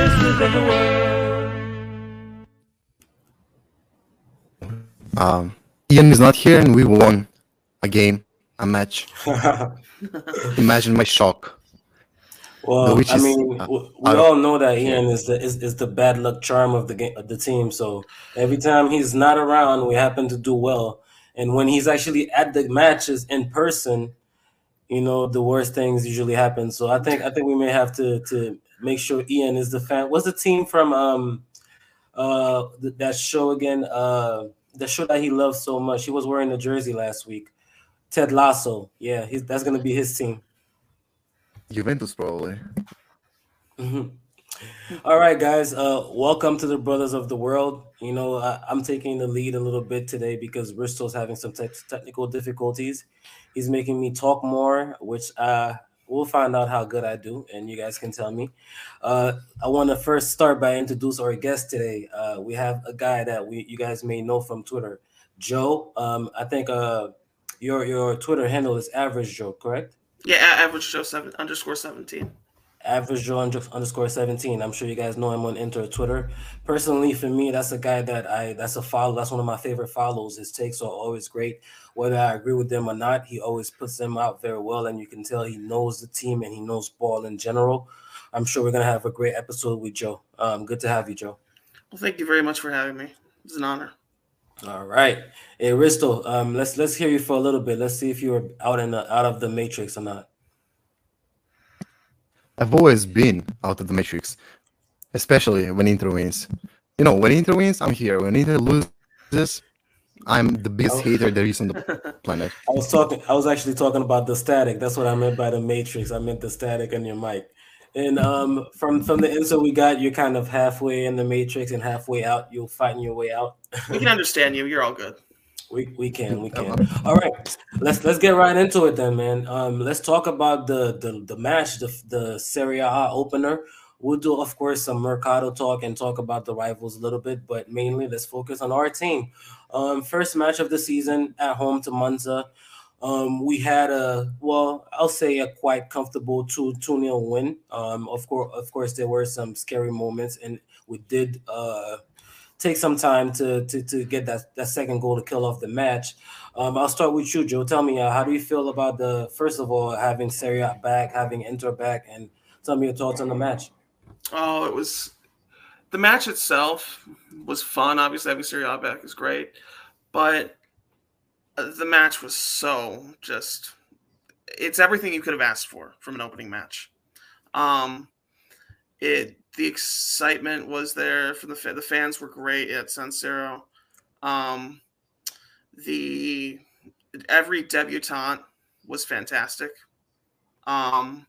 sisters of the world. Um, Ian is not here, and we won a game, a match. Imagine my shock. Well, which I is, mean, uh, we all know that Ian is the is, is the bad luck charm of the game of the team. So every time he's not around, we happen to do well. And when he's actually at the matches in person, you know, the worst things usually happen. So I think I think we may have to to make sure Ian is the fan. What's the team from um uh th- that show again? Uh the show that he loves so much. He was wearing the jersey last week. Ted Lasso. Yeah, he's, that's gonna be his team. Juventus, probably. Mhm. All right, guys. Uh, welcome to the Brothers of the World. You know, I, I'm taking the lead a little bit today because Bristol's having some tech technical difficulties. He's making me talk more, which uh, we'll find out how good I do, and you guys can tell me. Uh, I want to first start by introduce our guest today. Uh, we have a guy that we you guys may know from Twitter, Joe. Um, I think uh, your your Twitter handle is Average Joe, correct? Yeah, average Joe seven underscore seventeen. Average Joe underscore 17. I'm sure you guys know him on Inter Twitter. Personally, for me, that's a guy that I that's a follow. That's one of my favorite follows. His takes are always great. Whether I agree with them or not, he always puts them out very well, and you can tell he knows the team and he knows ball in general. I'm sure we're gonna have a great episode with Joe. Um, good to have you, Joe. Well, thank you very much for having me. It's an honor. All right, hey Risto, um, let's let's hear you for a little bit. Let's see if you're out in the, out of the matrix or not. I've always been out of the matrix, especially when Inter wins. You know, when Inter wins, I'm here. When Inter loses, I'm the biggest Oh. hater there is on the planet. I was talking. I was actually talking about the static. That's what I meant by the matrix. I meant the static on your mic. And um, from from the insert we got, you're kind of halfway in the matrix and halfway out. You're fighting your way out. We can understand you. You're all good. We we can we can. All right, let's let's get right into it then, man. Um, let's talk about the the the match, the the Serie A opener. We'll do, of course, some Mercado talk and talk about the rivals a little bit, but mainly let's focus on our team. Um, first match of the season at home to Monza. Um, we had a well, I'll say a quite comfortable two two nil win. Um, of course, of course, there were some scary moments, and we did uh take some time to to, to get that, that second goal to kill off the match. Um, I'll start with you, Joe. Tell me, uh, how do you feel about the first of all having Serie A back, having Inter back, and tell me your thoughts on the match. Oh, it was the match itself was fun. Obviously, having Serie A back is great, but the match was so just it's everything you could have asked for from an opening match. Um, it the excitement was there from the the fans were great at San Siro. Um, the every debutante was fantastic. Um,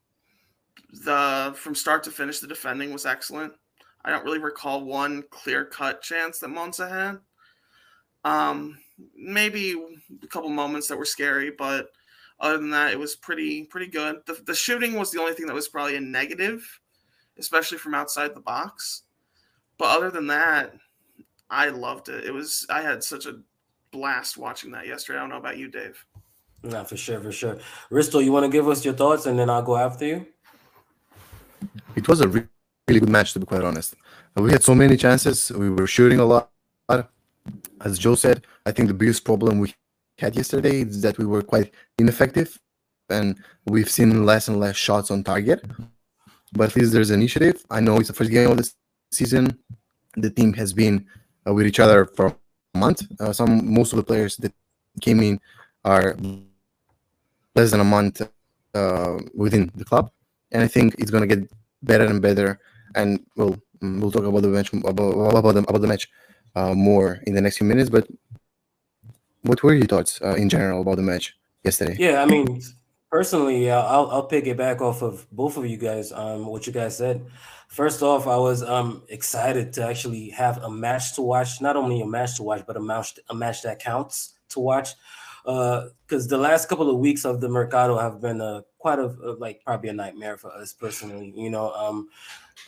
the from start to finish, the defending was excellent. I don't really recall one clear cut chance that Monza had. Um, maybe a couple moments that were scary, but other than that, it was pretty pretty good. The, the shooting was the only thing that was probably a negative, especially from outside the box. But other than that, I loved it. It was I had such a blast watching that yesterday. I don't know about you, Dave. No, for sure, for sure. Risto, you want to give us your thoughts, and then I'll go after you. It was a really good match, to be quite honest. We had so many chances. We were shooting a lot. As Joe said, I think the biggest problem we had yesterday is that we were quite ineffective, and we've seen less and less shots on target. But at least there's initiative. I know it's the first game of the season. The team has been uh, with each other for a month. Uh, some most of the players that came in are less than a month uh, within the club, and I think it's gonna get better and better. And we'll mm, we'll talk about the match about about the, about the match uh, more in the next few minutes. But what were your thoughts uh, in general about the match yesterday? Yeah, I mean, personally, I'll I'll pick it back off of both of you guys. Um, what you guys said. First off, I was um excited to actually have a match to watch. Not only a match to watch, but a match a match that counts to watch. Uh, because the last couple of weeks of the Mercado have been uh, quite a uh, like probably a nightmare for us personally. You know, um,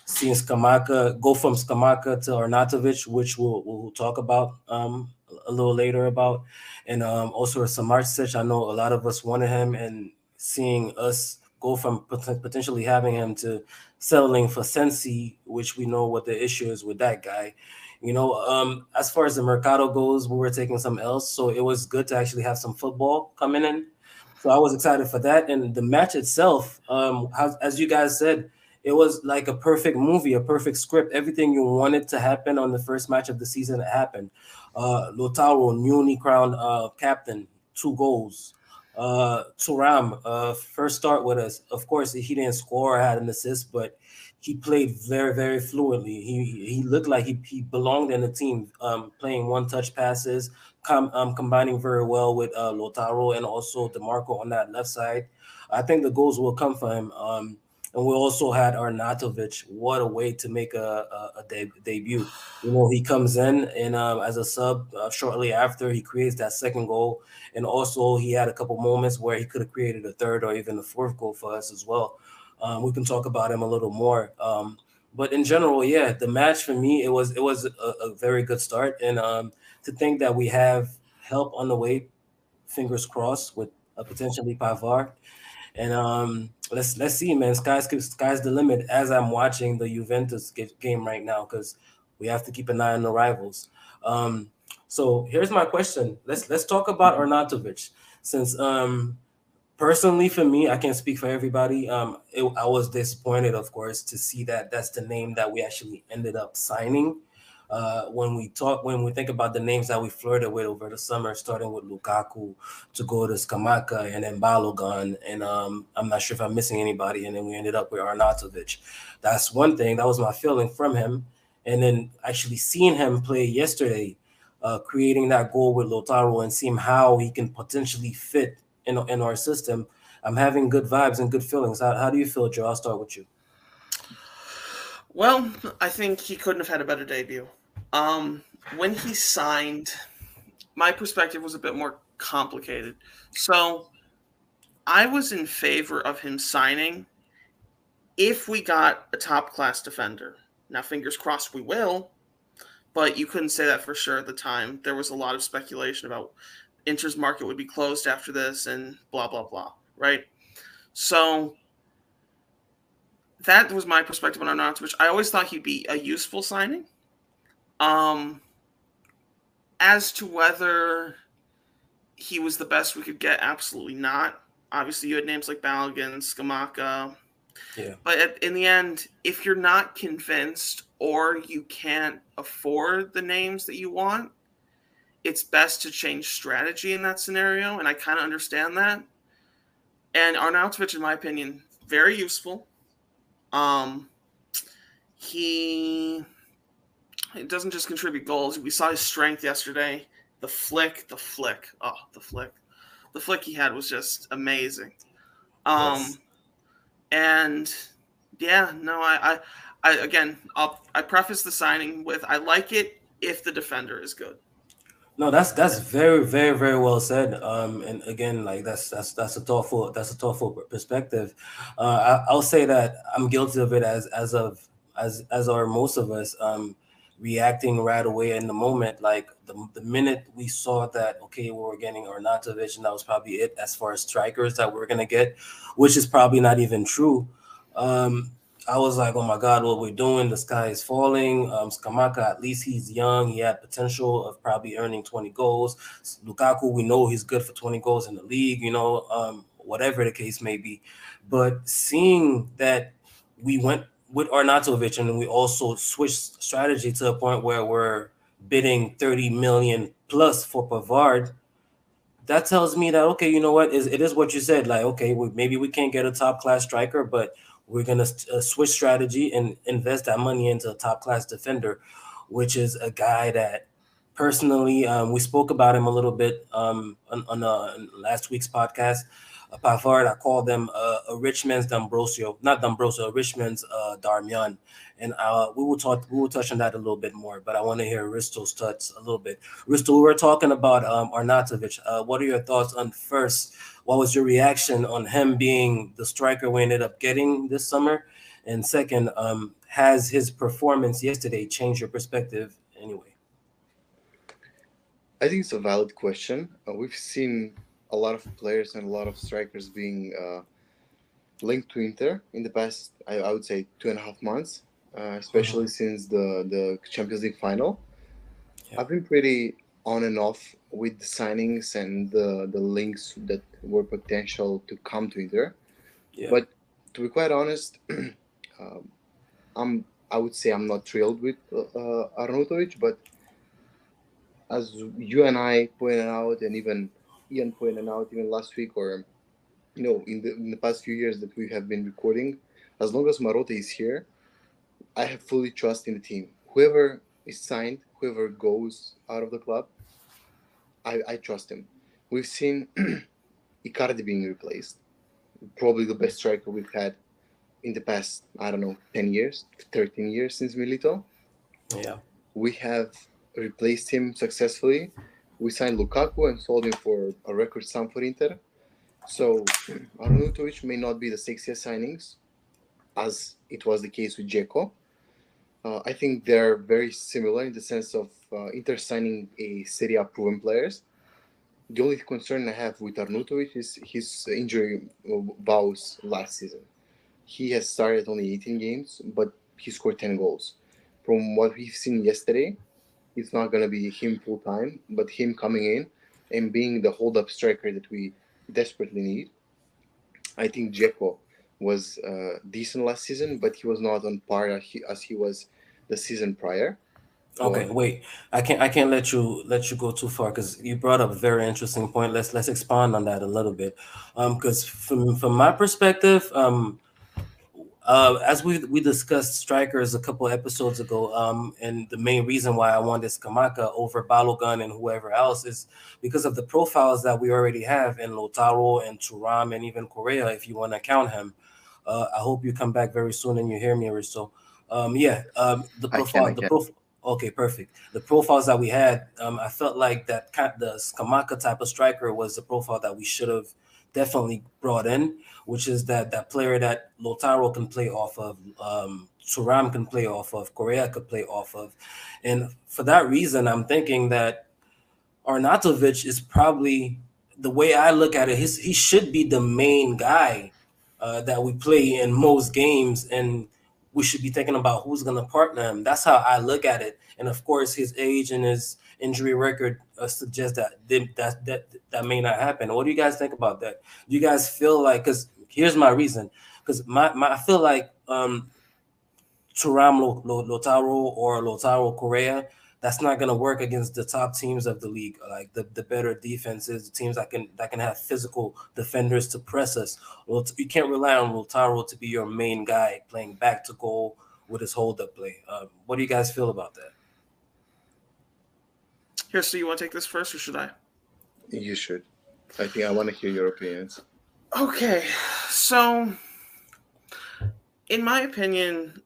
seeing Scamacca go from Scamacca to Arnautovic, which we'll we'll talk about um a little later about, and um also Samardzic. I know a lot of us wanted him, and seeing us go from pot- potentially having him to settling for Sensi, which we know what the issue is with that guy. You know, um, as far as the Mercado goes, we were taking some else, so it was good to actually have some football coming in. So I was excited for that, and the match itself, um, as, as you guys said, it was like a perfect movie, a perfect script. Everything you wanted to happen on the first match of the season happened. Uh, Lautaro, newly crowned uh, captain, two goals. Uh, Thuram, uh, first start with us. Of course, he didn't score, had an assist, but he played very, very fluently. He he looked like he, he belonged in the team, um, playing one touch passes, com, um, combining very well with uh, Lautaro and also Dimarco on that left side. I think the goals will come for him. Um, and we also had Arnautovic. What a way to make a, a, a de- debut. You know, he comes in and um, as a sub uh, shortly after he creates that second goal. And also, he had a couple moments where he could have created a third or even a fourth goal for us as well. Um, we can talk about him a little more. Um, but in general, yeah, the match for me it was it was a, a very good start, and um, to think that we have help on the way, fingers crossed with a potentially Pavard, and um, let's let's see, man. Sky's sky's the limit. As I'm watching the Juventus game right now, because we have to keep an eye on the rivals. Um, so here's my question. Let's let's talk about Arnautovic, since um, personally for me i can't speak for everybody um it, i was disappointed of course to see that that's the name that we actually ended up signing uh, when we talk when we think about the names that we flirted with over the summer, starting with Lukaku to go to Scamacca and then Balogun, and um, I'm not sure if I'm missing anybody, and then we ended up with Arnautovic. That's one thing. That was my feeling from him, and then actually seeing him play yesterday, uh, creating that goal with Lautaro and seeing how he can potentially fit in, in our system, I'm having good vibes and good feelings. How, how do you feel, Joe? I'll start with you. Well, I think he couldn't have had a better debut. Um, when he signed, my perspective was a bit more complicated. So I was in favor of him signing if we got a top class defender. Now, fingers crossed we will, but you couldn't say that for sure at the time. There was a lot of speculation about Inter's market would be closed after this and blah, blah, blah, right? So that was my perspective on Arnautovic. I always thought he'd be a useful signing. Um, as to whether he was the best we could get, absolutely not. Obviously, you had names like Balogun, Scamacca. Yeah. But at, in the end, if you're not convinced or you can't afford the names that you want, it's best to change strategy in that scenario. And I kind of understand that. And Arnautovic, in my opinion, very useful. Um, he it doesn't just contribute goals. We saw his strength yesterday. The flick, the flick, oh, the flick, the flick he had was just amazing. Um, yes. and yeah, no, I, I, I again, I'll I preface the signing with I like it if the defender is good. No, that's that's very very very well said. Um, and again, like that's that's that's a thoughtful that's a thoughtful perspective. Uh, I, I'll say that I'm guilty of it as as of as as are most of us. Um, reacting right away in the moment. Like the, the minute we saw that, okay, we were getting Arnautovic, and that was probably it as far as strikers that we're gonna get, which is probably not even true. Um, I was like, oh my God, what we're doing, the sky is falling. Um, Scamacca, at least he's young. He had potential of probably earning 20 goals. Lukaku, we know he's good for 20 goals in the league, you know, um, whatever the case may be. But seeing that we went with Arnautovic and we also switched strategy to a point where we're bidding 30 million plus for Pavard, that tells me that, okay, you know what, it is what you said. Like, okay, maybe we can't get a top class striker, but – we're going to uh, switch strategy and invest that money into a top class defender, which is a guy that personally um, we spoke about him a little bit um, on, on uh, last week's podcast. Pavard, I call them uh, a rich man's D'Ambrosio, not D'Ambrosio, a rich man's uh, Darmian. And uh, we will talk, we will touch on that a little bit more. But I want to hear Risto's touch a little bit. Risto, we were talking about um, Arnautovic. Uh, what are your thoughts on first what was your reaction on him being the striker we ended up getting this summer? And second, um, has his performance yesterday changed your perspective anyway? I think it's a valid question. Uh, we've seen a lot of players and a lot of strikers being uh, linked to Inter in the past, I, I would say, two and a half months, uh, especially since the, the Champions League final. Yeah. I've been pretty on and off with the signings and the, the links that were potential to come to Inter. Yeah. But to be quite honest, um, I'm I would say I'm not thrilled with uh, Arnautovic, but as you and I pointed out, and even Ian pointed out even last week, or you know, in the in the past few years that we have been recording, as long as Marotta is here, I have fully trust in the team. Whoever is signed, whoever goes out of the club, I, I trust him. We've seen Icardi being replaced, probably the best striker we've had in the past, I don't know, 10 years, 13 years since Milito. yeah. We have replaced him successfully. We signed Lukaku and sold him for a record sum for Inter. So Arnautovic may not be the sexiest signings, as it was the case with Dzeko. Uh, I think they're very similar in the sense of uh, Inter signing a Serie A proven players. The only concern I have with Arnautovic is his injury vows last season. He has started only 18 games, but he scored 10 goals. From what we've seen yesterday, it's not going to be him full time, but him coming in and being the hold up striker that we desperately need. I think Dzeko was uh, decent last season, but he was not on par as he, as he was the season prior. Okay, wait. I can't. I can't let you let you go too far because you brought up a very interesting point. Let's let's expand on that a little bit. Um, because from from my perspective, um, uh, as we we discussed strikers a couple episodes ago, um, and the main reason why I wanted Scamacca over Balogun and whoever else is because of the profiles that we already have in Lautaro and Thuram and even Correa, if you want to count him. Uh, I hope you come back very soon and you hear me, Aristo. Um, yeah, um, the I can, profile, I the profile. Okay, perfect. The profiles that we had, um, I felt like that kind the Scamacca type of striker was the profile that we should have definitely brought in, which is that that player that Lautaro can play off of, um, Thuram can play off of, Correa could play off of, and for that reason, I'm thinking that Arnautovic is probably the way I look at it. His, he should be the main guy uh, that we play in most games, and we should be thinking about who's going to partner him. That's how I look at it. And of course, his age and his injury record uh, suggest that that that that may not happen. What do you guys think about that? Do you guys feel like? Because here's my reason. Because my, my I feel like um, Thuram Lautaro or Lautaro Correa. That's not going to work against the top teams of the league, like the, the better defenses, the teams that can that can have physical defenders to press us. Well, you can't rely on Lautaro to be your main guy playing back to goal with his hold up play. Um, what do you guys feel about that? Here, so you want to take this first, or should I? You should. I think I want to hear your opinions. Okay, so in my opinion,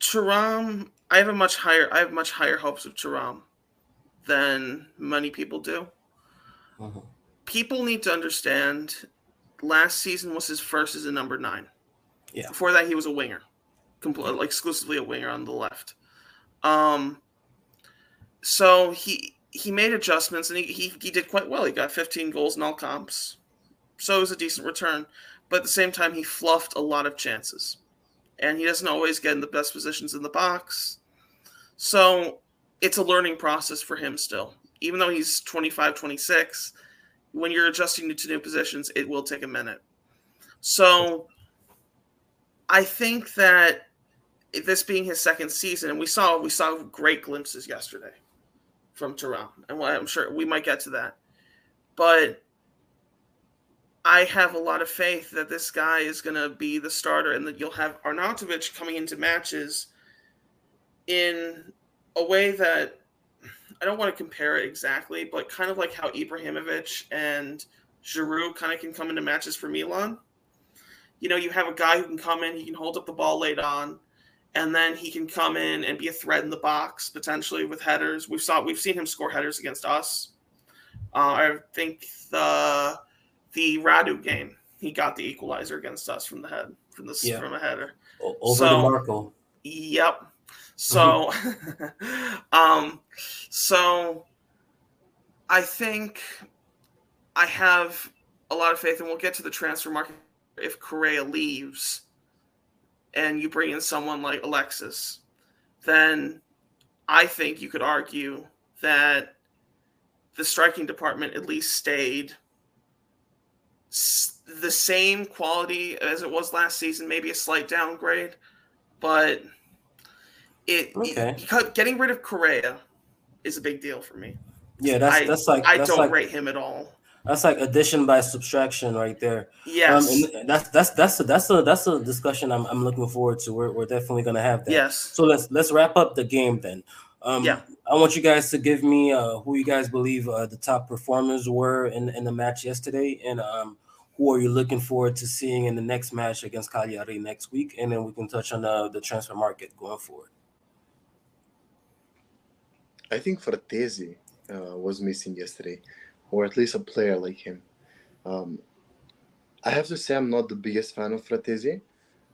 Thuram, I have a much higher, I have much higher hopes of Thuram than many people do. Mhm. People need to understand. Last season was his first as a number nine. Yeah. Before that, he was a winger, completely like, exclusively a winger on the left. Um. So he he made adjustments and he, he he did quite well. He got 15 goals in all comps, so it was a decent return. But at the same time, he fluffed a lot of chances, and he doesn't always get in the best positions in the box. So it's a learning process for him still. Even though he's 25, 26, when you're adjusting to new positions, it will take a minute. So I think that this being his second season, and we saw we saw great glimpses yesterday from and I'm sure we might get to that. But I have a lot of faith that this guy is going to be the starter, and that you'll have Arnautovic coming into matches in a way that I don't want to compare it exactly, but kind of like how Ibrahimovic and Giroud kind of can come into matches for Milan. You know, you have a guy who can come in, he can hold up the ball late on, and then he can come in and be a threat in the box potentially with headers. We've saw we've seen him score headers against us. Uh, I think the the Radu game, he got the equalizer against us from the head from the Yeah. from a header. Over So- to Marco. Yep. So, um, so I think I have a lot of faith, and we'll get to the transfer market if Correa leaves and you bring in someone like Alexis, then I think you could argue that the striking department at least stayed the same quality as it was last season, maybe a slight downgrade, but it, okay. it getting rid of Correa is a big deal for me. Yeah, that's I, that's like I that's don't like, rate him at all. That's like addition by subtraction right there. Yes, um, that's that's that's a, that's a that's a discussion I'm, I'm looking forward to. We're, we're definitely gonna have that. Yes. So let's let's wrap up the game then. Um, yeah. I want you guys to give me uh, who you guys believe uh, the top performers were in in the match yesterday, and um, who are you looking forward to seeing in the next match against Cagliari next week, and then we can touch on uh, the transfer market going forward. I think Frattesi uh, was missing yesterday, or at least a player like him. Um, I have to say I'm not the biggest fan of Frattesi,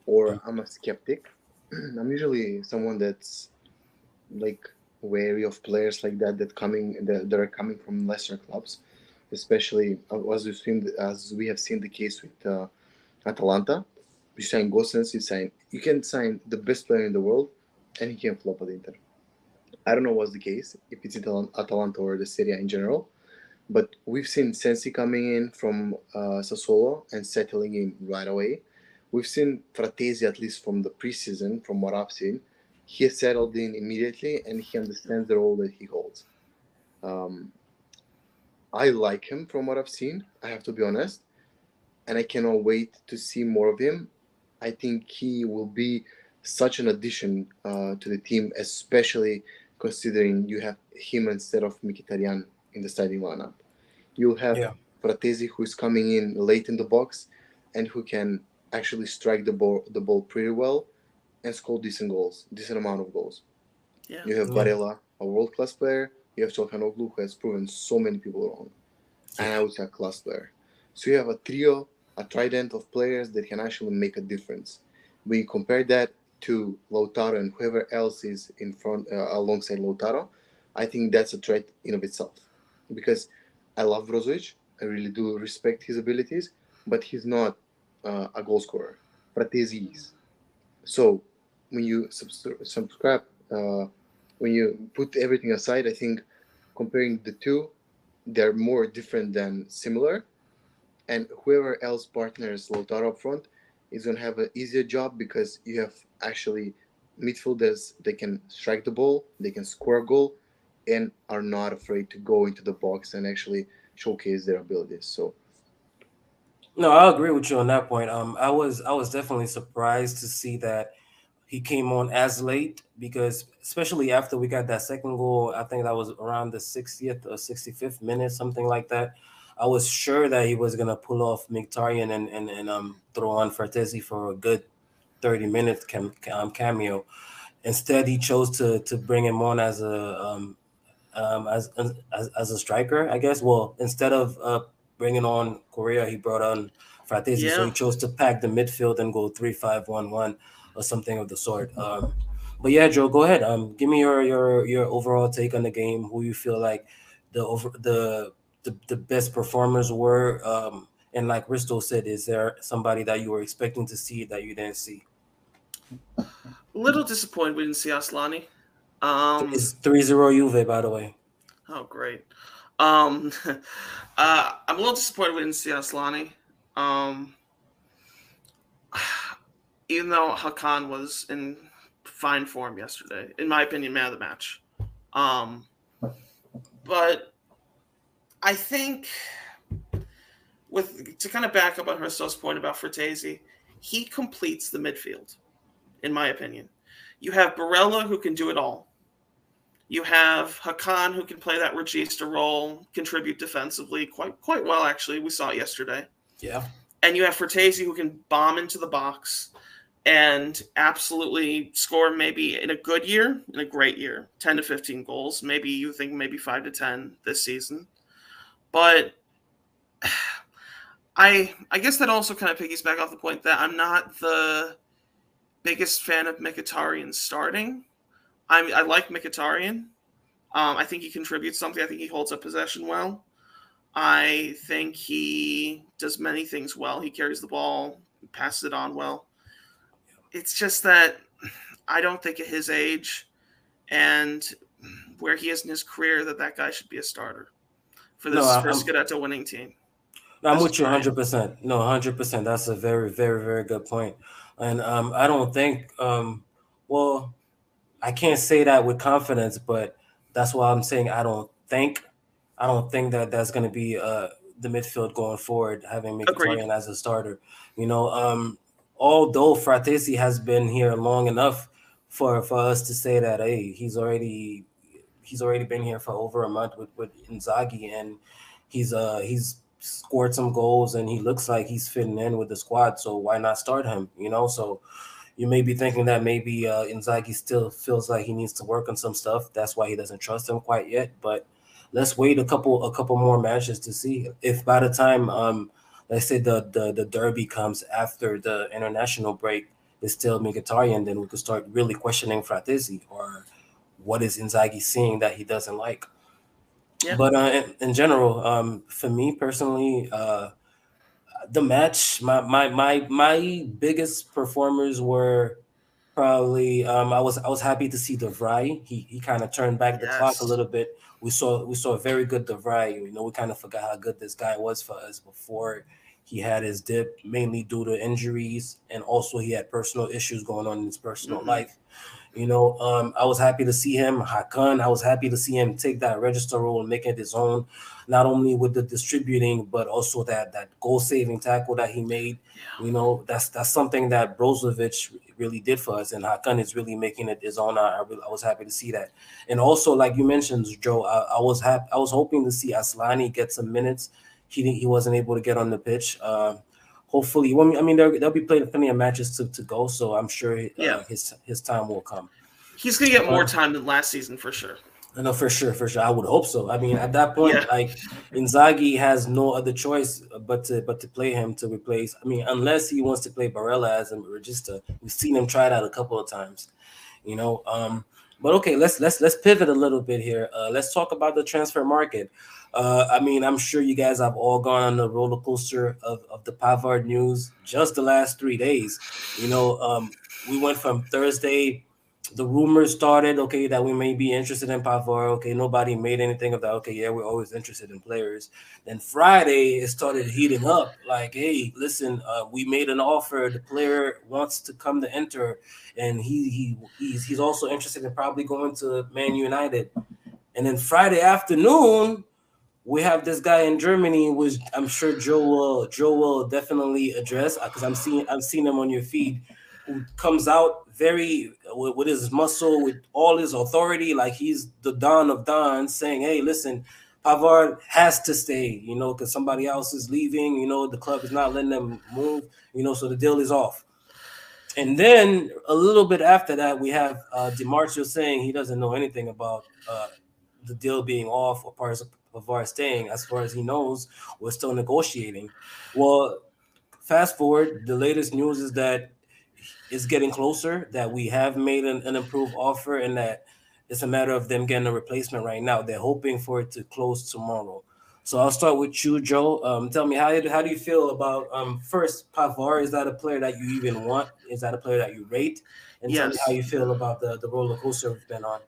or. I'm a skeptic. I'm usually someone that's like wary of players like that that coming that, that are coming from lesser clubs, especially uh, as we've seen as we have seen the case with uh, Atalanta. You sign Gosens, you sign you can sign the best player in the world, and he can flop at Inter. I don't know what's the case, if it's Atalanta or the Serie A in general, but we've seen Sensi coming in from uh, Sassuolo and settling in right away. We've seen Frattesi, at least from the preseason, from what I've seen, he settled in immediately and he understands the role that he holds. Um, I like him from what I've seen, I have to be honest, and I cannot wait to see more of him. I think he will be such an addition uh, to the team, especially considering you have him instead of Mkhitaryan in the starting lineup. You'll have yeah. Frattesi who's coming in late in the box and who can actually strike the ball the ball pretty well and score decent goals, decent amount of goals. Yeah. You have yeah. Barella, a world class player. You have Çalhanoğlu, who has proven so many people wrong. And I would say a class player. So you have a trio, a trident of players that can actually make a difference. We compare that to Lautaro and whoever else is in front uh, alongside Lautaro, I think that's a threat in of itself. Because I love Brozovic, I really do respect his abilities, but he's not uh, a goal scorer. Frattesi is. So when you subscribe, uh, when you put everything aside, I think comparing the two, they're more different than similar. And whoever else partners Lautaro up front is going to have an easier job because you have actually midfielders they can strike the ball, they can score a goal, and are not afraid to go into the box and actually showcase their abilities. So. No, I agree with you on that point. Um, I was I was definitely surprised to see that he came on as late because especially after we got that second goal, I think that was around the 60th or 65th minute, something like that. I was sure that he was gonna pull off Mkhitaryan and and, and um throw on Frattesi for a good 30 minutes cam, um, cameo. Instead, he chose to to bring him on as a um, um as, as as a striker, I guess. Well, instead of uh bringing on Correa, he brought on Frattesi, yeah. so he chose to pack the midfield and go three five one one or something of the sort. Um, but yeah, Joe, go ahead. Um, give me your your your overall take on the game. Who you feel like the over the the, the best performers were. Um, and like Risto said, is there somebody that you were expecting to see that you didn't see? A little disappointed we didn't see Asllani. Um, it's 3 0 Juve, by the way. Oh, great. Um, uh, I'm a little disappointed we didn't see Asllani. Um, even though Hakan was in fine form yesterday, in my opinion, man of the match. Um, but I think with to kind of back up on Hristo's point about Frattesi, he completes the midfield, in my opinion. You have Barella who can do it all. You have Hakan who can play that regista role, contribute defensively quite quite well. Actually, we saw it yesterday. Yeah. And you have Frattesi who can bomb into the box and absolutely score maybe in a good year, in a great year, 10 to 15 goals. Maybe you think maybe 5 to 10 this season. But I I guess that also kind of piggies back off the point that I'm not the biggest fan of Mkhitaryan starting. I'm, I like Mkhitaryan. Um, I think he contributes something. I think he holds up possession well. I think he does many things well. He carries the ball passes it on well. It's just that I don't think at his age and where he is in his career that that guy should be a starter for this No, first Scudetto winning team. No, I'm with you 100. percent No, 100. percent That's a very, very, very good point. And um, I don't think. Um, well, I can't say that with confidence, but that's why I'm saying I don't think. I don't think that that's going to be uh, the midfield going forward, having. Mkhitaryan as a starter. You know, um, although Frattesi has been here long enough for for us to say that hey, he's already he's already been here for over a month with with Inzaghi, and he's uh he's scored some goals and he looks like he's fitting in with the squad. So why not start him? You know, so you may be thinking that maybe uh, Inzaghi still feels like he needs to work on some stuff. That's why he doesn't trust him quite yet. But let's wait a couple a couple more matches to see if by the time um let's say the the, the derby comes after the international break, is still Mkhitaryan, then we could start really questioning Frattesi or what is Inzaghi seeing that he doesn't like. Yeah. But uh, in, in general, um, for me personally, uh, the match, my my my my biggest performers were probably. Um, I was I was happy to see de Vrij. He he kind of turned back the clock a little bit. We saw we saw a very good de Vrij. You know, we kind of forgot how good this guy was for us before he had his dip, mainly due to injuries, and also he had personal issues going on in his personal Mhm. life. You know, um, I was happy to see him, Hakan. I was happy to see him take that regista role and make it his own, not only with the distributing, but also that that goal saving tackle that he made. You know, that's that's something that Brozovic really did for us, and Hakan is really making it his own. I, I, really, I was happy to see that, and also like you mentioned, Joe, I, I was happy. I was hoping to see Asllani get some minutes. He didn't, he wasn't able to get on the pitch. Uh, hopefully, well, I mean, there'll be playing plenty of matches to, to go, so I'm sure uh, Yeah. his his time will come. He's going to get more Uh, time than last season for sure. I know for sure, for sure. I would hope so. I mean, at that point, Yeah. like Inzaghi has no other choice but to but to play him to replace. I mean, unless he wants to play Barella as a regista. We've seen him try that a couple of times, you know. Um, but okay, let's let's let's pivot a little bit here. Uh, let's talk about the transfer market. Uh, I mean, I'm sure you guys have all gone on the roller coaster of, of the Pavard news just the last three days. You know, um, we went from Thursday the rumors started, okay, that we may be interested in Pavard. Okay, nobody made anything of that. Okay, yeah, we're always interested in players. Then Friday, it started heating up. Like, hey, listen, uh, we made an offer. The player wants to come to Inter, and he he he's he's also interested in probably going to Man United. And then Friday afternoon, we have this guy in Germany, which I'm sure Joe will Joe will definitely address because I'm seeing I'm seeing him on your feed, who comes out very with, with his muscle, with all his authority, like he's the Don of Don, saying, "Hey, listen, Pavard has to stay, you know, because somebody else is leaving. You know, the club is not letting them move. You know, so the deal is off." And then a little bit after that, we have uh, saying he doesn't know anything about uh, the deal being off or parts of Pavard staying. As far as he knows, we're still negotiating. Well, fast forward, the latest news is that it's getting closer, that we have made an, an improved offer, and that it's a matter of them getting a replacement right now. They're hoping for it to close tomorrow. So I'll start with you, Joe. Um, tell me how how do you feel about um, first Pavard? Is that a player that you even want? Is that a player that you rate? And tell me how you feel about the the roller coaster we've been on.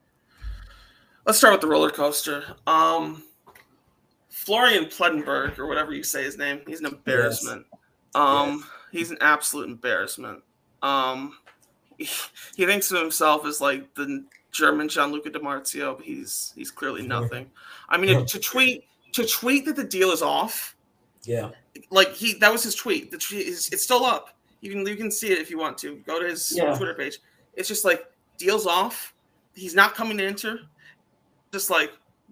Let's start with the roller coaster. Um, Florian Plettenberg, or whatever you say his name, he's an embarrassment. Yes. Um, he's an absolute embarrassment. Um, he, he thinks of himself as like the German Gianluca Di Marzio. but He's he's clearly nothing. I mean, to tweet to tweet that the deal is off, Yeah, like he that was his tweet. The tweet is it's still up. You can you can see it if you want to. Go to his Yeah. Twitter page. It's just like deals off. He's not coming to Inter. Just like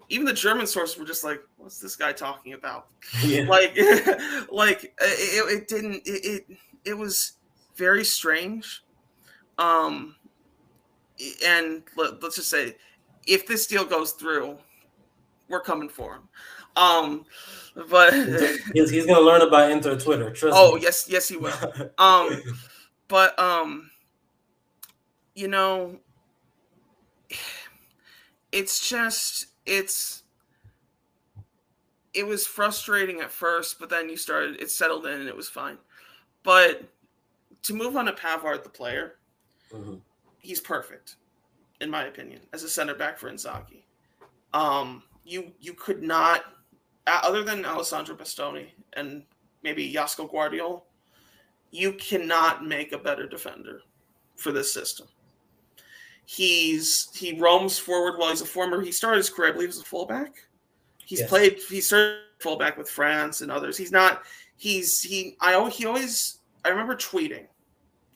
even the German sources were just like, "What's this guy talking about?" yeah, Like, like it, it didn't. It, it it was very strange. Um, and let, let's just say, if this deal goes through, we're coming for him. Um, but he's, he's gonna learn about Inter Twitter. Trust oh me. yes, yes he will. Um, but um, you know, it's just it's it was frustrating at first, but then you started it settled in and it was fine. But to move on to Pavard, the player, Mhm. he's perfect, in my opinion, as a center back for Inzaghi. Um, you you could not, other than Alessandro Bastoni and maybe Joško Gvardiol, you cannot make a better defender for this system. He's he roams forward while he's a former. He started his career, I believe, as a fullback. He's Yes. played. He started fullback with France and others. He's not. He's he. I he always. I remember tweeting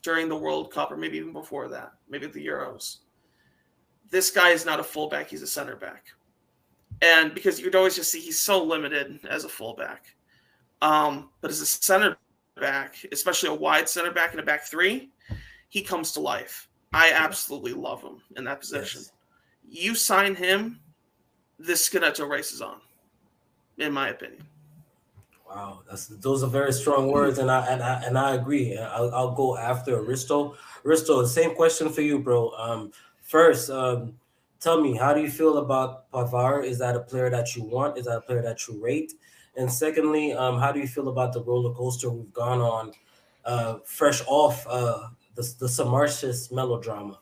during the World Cup, or maybe even before that, maybe the Euros. This guy is not a fullback; he's a center back, and because you'd always just see he's so limited as a fullback, um, but as a center back, especially a wide center back in a back three, he comes to life. I absolutely love him in that position. Yes. You sign him, this Scudetto race is on, in my opinion. Wow, that's those are very strong words, and I and I and I agree. I'll, I'll go after Risto. Risto, the same question for you, bro. Um, first, um, tell me, how do you feel about Pavard? Is that a player that you want? Is that a player that you rate? And secondly, um, how do you feel about the roller coaster we've gone on, uh, fresh off uh, the the Samardzic melodrama?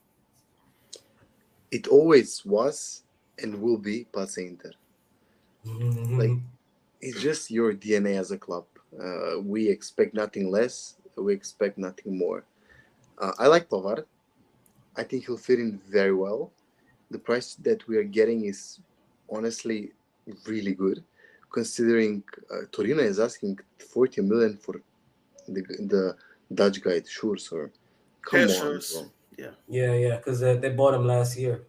It always was and will be Pazza Inter. Like it's just your DNA as a club. Uh, we expect nothing less. We expect nothing more. Uh, I like Pavard. I think he'll fit in very well. The price that we are getting is honestly really good, considering uh, Torino is asking 40 million for the the Dutch guy, Schuurs. Come Yeah, on, Schuurs. bro. yeah, yeah, because they, they bought him last year.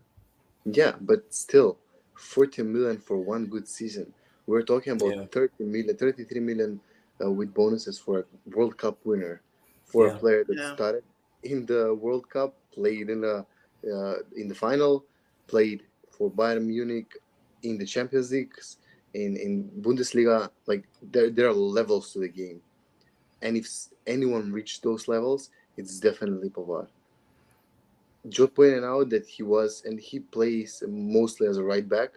Yeah, but still, 40 million for one good season. We're talking about Yeah. 30 million, 33 million uh, with bonuses for a World Cup winner, for Yeah. a player that Yeah. started in the World Cup, played in the uh, in the final, played for Bayern Munich in the Champions League, in in Bundesliga. Like there there are levels to the game, and if anyone reached those levels, it's definitely Pavard. Joe pointed out that he was, and he plays mostly as a right back.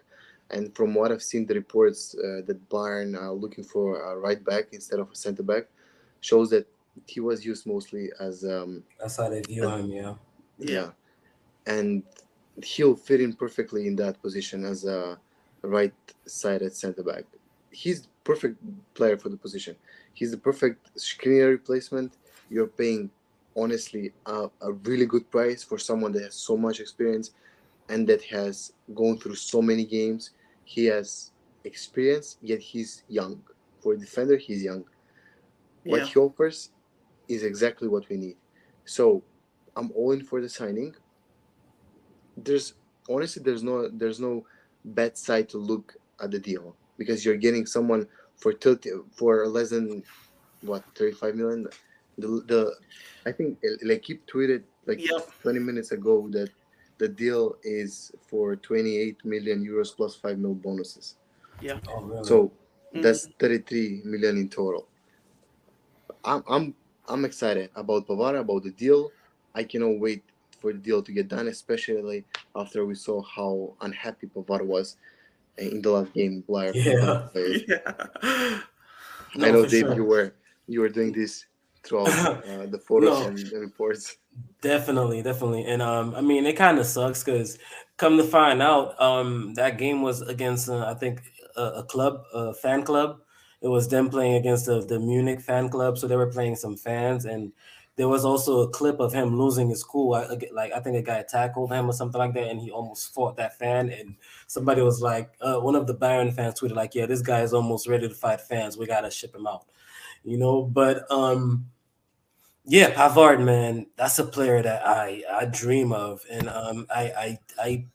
And from what I've seen, the reports uh, that Bayern are looking for a right back instead of a center back shows that he was used mostly as um, That's how they view him. Yeah. yeah, and he'll fit in perfectly in that position as a right-sided center back. He's the perfect player for the position. He's the perfect Skriniar replacement. You're paying honestly a, a really good price for someone that has so much experience and that has gone through so many games. He has experience, yet he's young. For a defender, he's young. What Yeah. he offers is exactly what we need. So I'm all in for the signing. There's honestly there's no there's no bad side to look at the deal because you're getting someone for 30 for less than what 35 million. The the I think like keep tweeted like Yep. 20 minutes ago that the deal is for 28 million euros plus 5 mil bonuses. Oh, really? So Mhm. that's 33 million in total. I'm I'm I'm excited about Pavara, about the deal. I cannot wait for the deal to get done, especially after we saw how unhappy Pavara was in the last game. Blair Yeah. Yeah. I know, Dave, sure. you were you were doing this throughout uh, the photos No. and the reports. Definitely, definitely. And um, I mean, it kind of sucks because come to find out, um, that game was against uh, I think a, a club, a fan club. It was them playing against the, the Munich fan club, so they were playing some fans, and there was also a clip of him losing his cool. I, like I think a guy tackled him or something like that, and he almost fought that fan. And somebody was like, uh, one of the Bayern fans tweeted like, "Yeah, this guy is almost ready to fight fans. We gotta ship him out." You know, but um, yeah, Pavard, man, that's a player that I I dream of, and um, I I I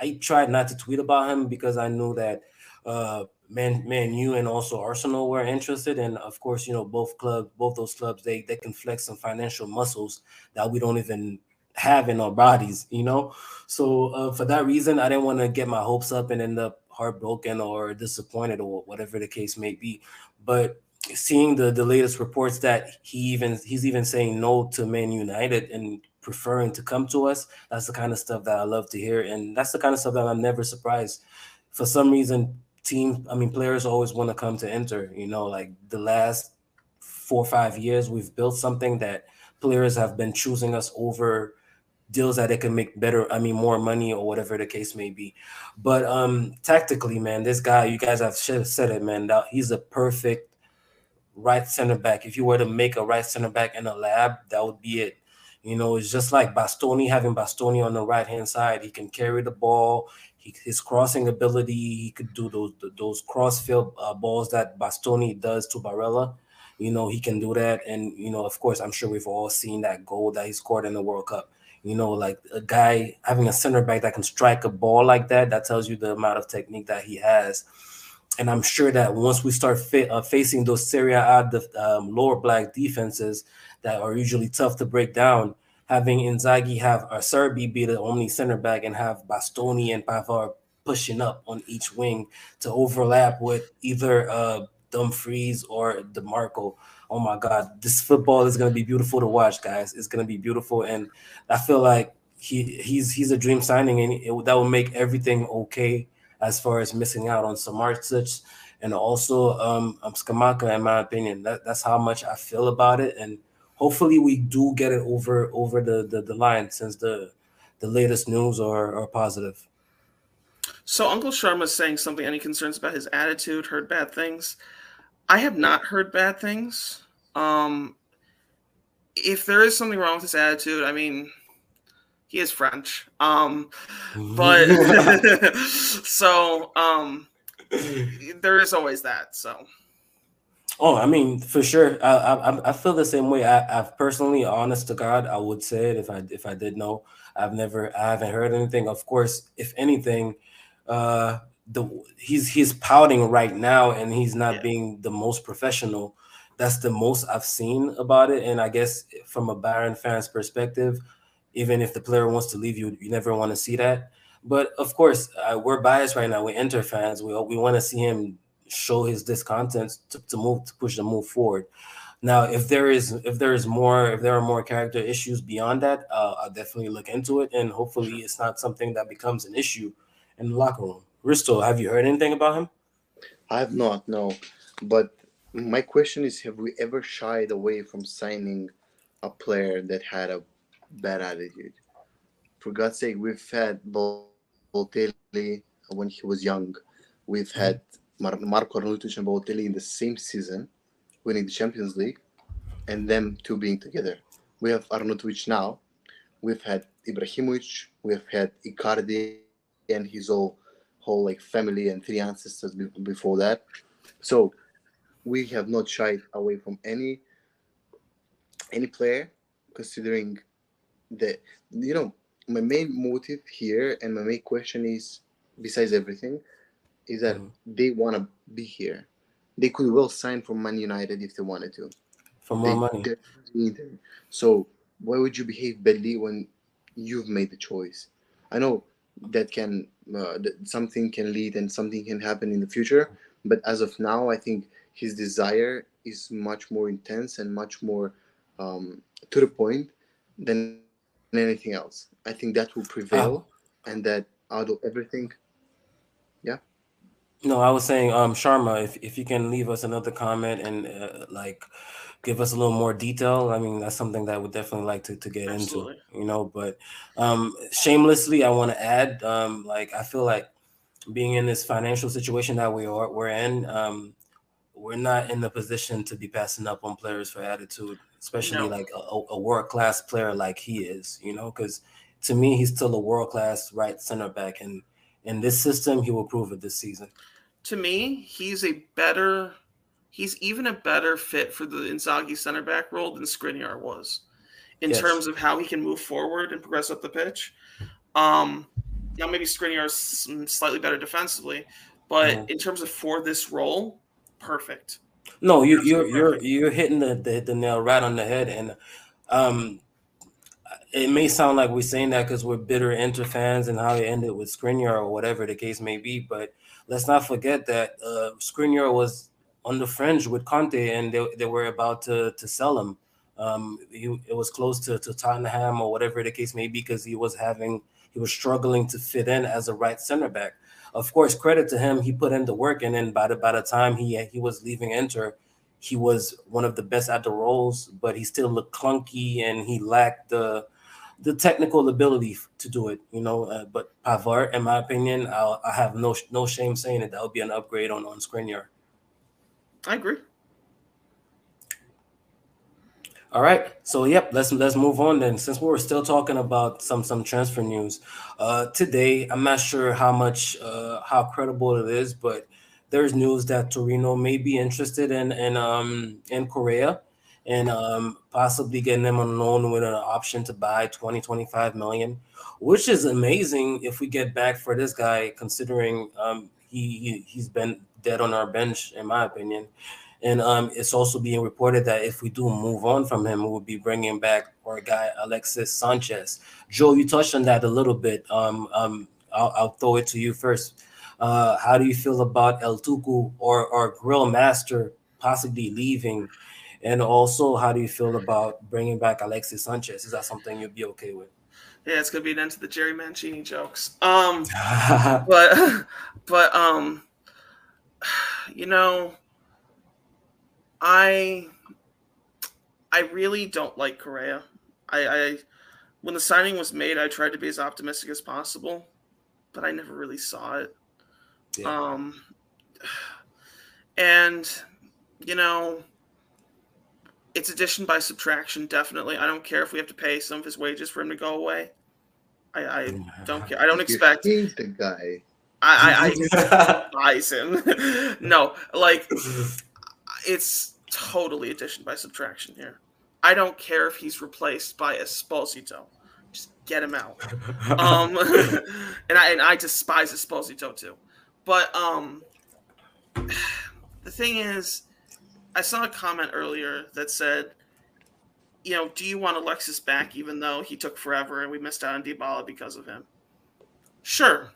I tried not to tweet about him because I knew that uh, Man Man you and also Arsenal were interested, and of course, you know, both clubs, both those clubs, they they can flex some financial muscles that we don't even have in our bodies, you know. So uh, for that reason, I didn't want to get my hopes up and end up heartbroken or disappointed or whatever the case may be, but seeing the the latest reports that he even he's even saying no to Man United and preferring to come to us. That's the kind of stuff that I love to hear, and that's the kind of stuff that I'm never surprised. For some reason, team I mean players always want to come to Inter. You know, like the last four or five years, we've built something that players have been choosing us over deals that they can make better, I mean, more money or whatever the case may be. But um tactically, man, this guy, you guys have said it, man, he's a perfect right center back. If you were to make a right center back in a lab, that would be it. You know, it's just like Bastoni having Bastoni on the right hand side. He can carry the ball. He, his crossing ability, he could do those those crossfield uh, balls that Bastoni does to Barella. You know, he can do that. And, you know, of course, I'm sure we've all seen that goal that he scored in the World Cup. You know, like a guy having a center back that can strike a ball like that, that tells you the amount of technique that he has. And I'm sure that once we start fa- uh, facing those Serie A um, lower black defenses that are usually tough to break down, having Inzaghi have Acerbi be the only center back and have Bastoni and Pavard pushing up on each wing to overlap with either uh, Dumfries or Dimarco oh my god, this football is gonna be beautiful to watch, guys. It's gonna be beautiful, and I feel like he he's he's a dream signing, and it, that will make everything okay as far as missing out on Samardzic and also um, um Scamacca, in my opinion. That, that's how much I feel about it, and hopefully we do get it over over the the, the line since the the latest news are, are positive. So Uncle Sharma is saying something. Any concerns about his attitude? Heard bad things. I have not heard bad things. Um, if there is something wrong with his attitude, I mean, he is French. Um, but so um, there is always that. So. Oh, I mean, for sure. I I, I feel the same way. I, I've personally, honest to God, I would say it if I if I did know. I've never, I haven't heard anything. Of course, if anything, uh, the he's he's pouting right now and he's not yeah. being the most professional. That's the most I've seen about it. And I guess from a Bayern fan's perspective, even if the player wants to leave, you you never want to see that. But of course, uh, we're biased right now. We're Inter fans. We we want to see him show his discontent to, to move to push the move forward. Now, if there is if there is more if there are more character issues beyond that, uh, I'll definitely look into it, and hopefully, it's not something that becomes an issue in the locker room. Risto, have you heard anything about him? I have not, no. But my question is have we ever shied away from signing a player that had a bad attitude? For God's sake, we've had Balotelli when he was young. We've mm-hmm. had Mar- Marco Arnautovic and Balotelli in the same season, winning the Champions League, and them two being together. We have Arnautovic now. We've had Ibrahimovic. We've had Icardi and his all whole like family and three ancestors before that. So we have not shied away from any any player, considering that you know my main motive here and my main question is besides everything is that mm-hmm. they want to be here. They could well sign for Man United if they wanted to. For more they, money. So why would you behave badly when you've made the choice? I know that can uh, that something can lead and something can happen in the future but as of now i think his desire is much more intense and much more um, to the point than anything else i think that will prevail oh. and that out of everything yeah no i was saying um sharma if, if you can leave us another comment and uh, like give us a little more detail, I mean, that's something that I would definitely like to, to get Absolutely. into, you know. But um, shamelessly, I want to add, um, like, I feel like being in this financial situation that we are we're in, um, we're not in the position to be passing up on players for attitude, especially no. like a, a world class player like he is, you know, because to me, he's still a world class right center back, and in this system, he will prove it this season. To me, he's a better he's even a better fit for the Inzaghi center back role than Skriniar was in yes. terms of how he can move forward and progress up the pitch. Um, now maybe Skriniar is slightly better defensively, but mm-hmm. in terms of for this role, perfect. No, you, you're you're you're hitting the, the, the nail right on the head, and um, it may sound like we're saying that because we're bitter Inter fans and how it ended with Skriniar or whatever the case may be, but let's not forget that uh, Skriniar was on the fringe with Conte, and they, they were about to to sell him. Um, he, it was close to, to Tottenham or whatever the case may be because he was having he was struggling to fit in as a right center back. Of course, credit to him, he put in the work, and then by the by the time he he was leaving Inter, he was one of the best at the roles, but he still looked clunky and he lacked the the technical ability to do it. You know, uh, but Pavard, in my opinion, I'll, I have no no shame saying it. That would be an upgrade on on Skriniar. I agree. All right. So yep, let's let's move on then. Since we were still talking about some some transfer news, uh, today I'm not sure how much uh, how credible it is, but there's news that Torino may be interested in in um in Correa and um possibly getting them on loan with an option to buy 20 25 million, which is amazing if we get back for this guy considering um he, he he's been dead on our bench in my opinion. And um, it's also being reported that if we do move on from him, we will be bringing back our guy Alexis Sanchez. Joe, you touched on that a little bit. Um, um, I'll, I'll throw it to you first. Uh, how do you feel about El Tucu or or Grill Master possibly leaving? And also, how do you feel about bringing back Alexis Sanchez? Is that something you'd be okay with? Yeah, it's gonna be an end to the Jerry Mancini jokes. Um, but but um, you know. I I really don't like Correa. I, I when the signing was made, I tried to be as optimistic as possible, but I never really saw it. Yeah. Um, and you know, it's addition by subtraction. Definitely, I don't care if we have to pay some of his wages for him to go away. I, I don't care. I don't expect. He's the guy. I, I, I despise him. no, like it's totally addition by subtraction here. I don't care if he's replaced by Esposito. Just get him out. um, and I and I despise Esposito too. But um, the thing is, I saw a comment earlier that said, you know, do you want Alexis back even though he took forever and we missed out on Dybala because of him? Sure,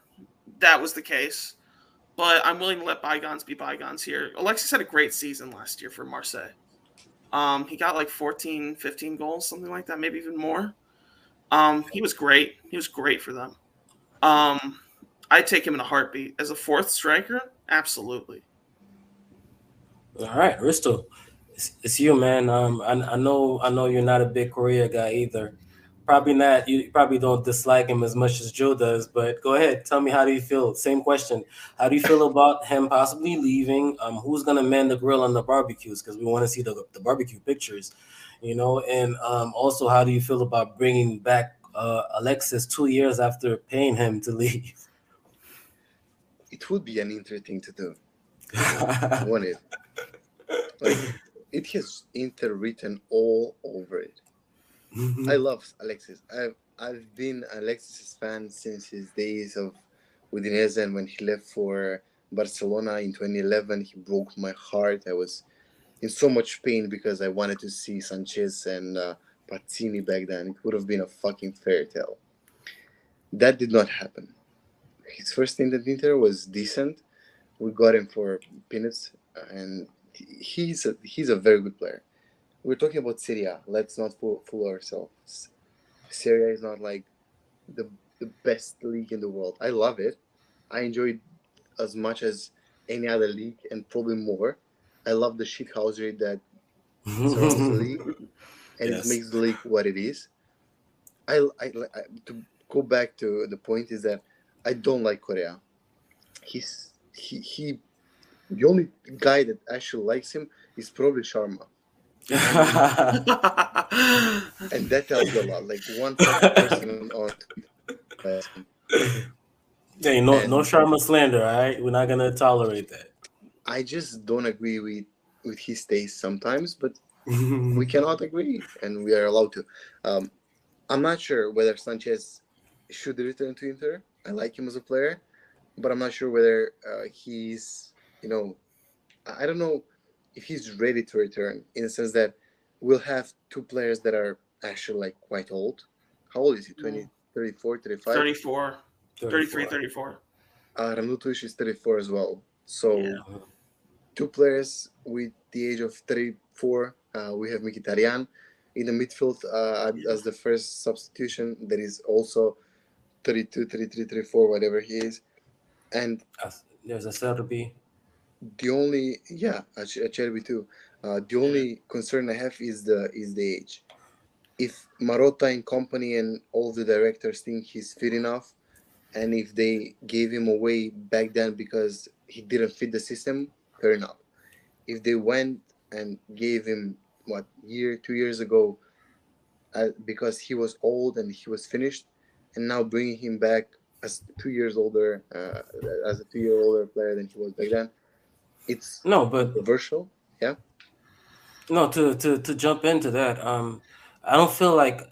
that was the case but I'm willing to let bygones be bygones here. Alexis had a great season last year for Marseille. Um, he got like 14, 15 goals, something like that, maybe even more. Um, he was great. He was great for them. Um, I'd take him in a heartbeat as a fourth striker. Absolutely. All right, Risto, it's, it's you, man. Um, I, I know, I know you're not a big Correa guy either probably not. You probably don't dislike him as much as Joe does. But go ahead, tell me how do you feel? Same question. How do you feel about him possibly leaving? Um, who's gonna man the grill on the barbecues? Because we want to see the the barbecue pictures, you know. And um, also, how do you feel about bringing back uh, Alexis two years after paying him to leave? It would be an interesting to do. I want it. Like, it has Inter written all over it. I love Alexis. I've I've been Alexis's fan since his days of Udinese, and when he left for Barcelona in 2011, he broke my heart. I was in so much pain because I wanted to see Sanchez and uh, Pazzini back then. It would have been a fucking fairy tale. That did not happen. His first stint at Inter was decent. We got him for peanuts, and he's a, he's a very good player we're talking about Serie A. Let's not fool, fool ourselves. Serie A is not like the the best league in the world. I love it. I enjoy it as much as any other league and probably more. I love the shithousery that surrounds the league, and yes. it makes the league what it is. I, I, I to go back to the point is that I don't like Correa. He's he he. The only guy that actually likes him is probably Sharma and that tells you a lot. Like one person on. Hey, no, no Sharma slander. All right, we're not gonna tolerate that. I just don't agree with with his taste sometimes, but we cannot agree, and we are allowed to. Um, I'm not sure whether Sanchez should return to Inter. I like him as a player, but I'm not sure whether uh, he's, you know, I don't know if he's ready to return in the sense that we'll have two players that are actually like quite old. How old is he? 20, 34, 35? 34, 33, 34. Uh, Ramutush is 34 as well. So yeah. two players with the age of 34. Uh, we have Mkhitaryan in the midfield uh, as the first substitution. There is also 32, 33, 34, whatever he is. And there's Acerbi. The only yeah, I sh- I share with you. Uh, the only concern I have is the is the age. If Marotta and company and all the directors think he's fit enough, and if they gave him away back then because he didn't fit the system, fair enough. If they went and gave him what year two years ago, uh, because he was old and he was finished, and now bringing him back as two years older, uh, as a two year older player than he was back then, it's No, but controversial. Yeah. No, to to to jump into that, um, I don't feel like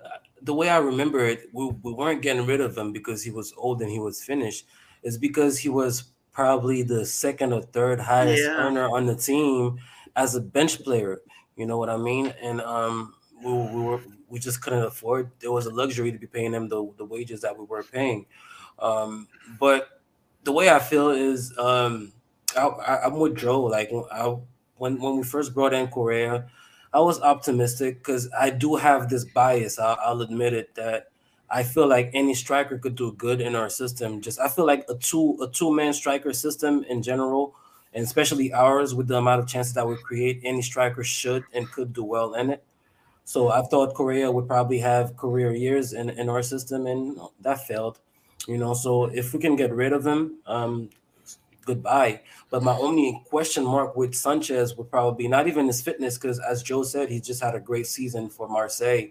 the way I remember it, we, we weren't getting rid of him because he was old and he was finished. It's because he was probably the second or third highest Yeah. earner on the team as a bench player. You know what I mean? And um, we, we were we just couldn't afford. There was a luxury to be paying him the the wages that we were paying. Um, but the way I feel is um, I, I'm with Joe. Like I, when when we first brought in Correa, I was optimistic because I do have this bias. I'll, I'll admit it that I feel like any striker could do good in our system. Just I feel like a two a two man striker system in general, and especially ours with the amount of chances that we create, any striker should and could do well in it. So I thought Correa would probably have career years in, in our system, and that failed. You know, so if we can get rid of him, um, goodbye. But my only question mark with Sanchez would probably be not even his fitness, because as Joe said, he just had a great season for Marseille,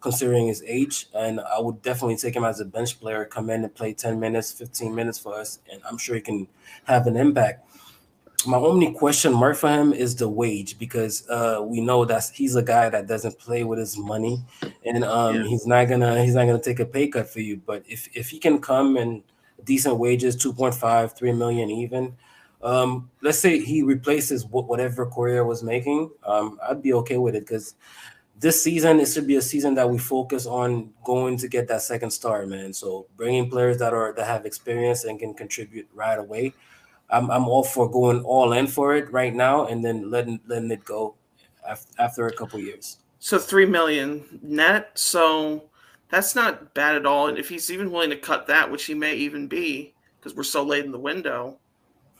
considering his age. And I would definitely take him as a bench player, come in and play 10 minutes, 15 minutes for us, and I'm sure he can have an impact. My only question mark for him is the wage because uh, we know that he's a guy that doesn't play with his money, and um, Yeah. he's not gonna he's not gonna take a pay cut for you. But if if he can come and decent wages 2.5 3 million even um let's say he replaces wh- whatever Correa was making um i'd be okay with it because this season it should be a season that we focus on going to get that second star man so bringing players that are that have experience and can contribute right away i'm, I'm all for going all in for it right now and then letting letting it go af- after a couple years So three million net. So that's not bad at all. And if he's even willing to cut that, which he may even be, because we're so late in the window,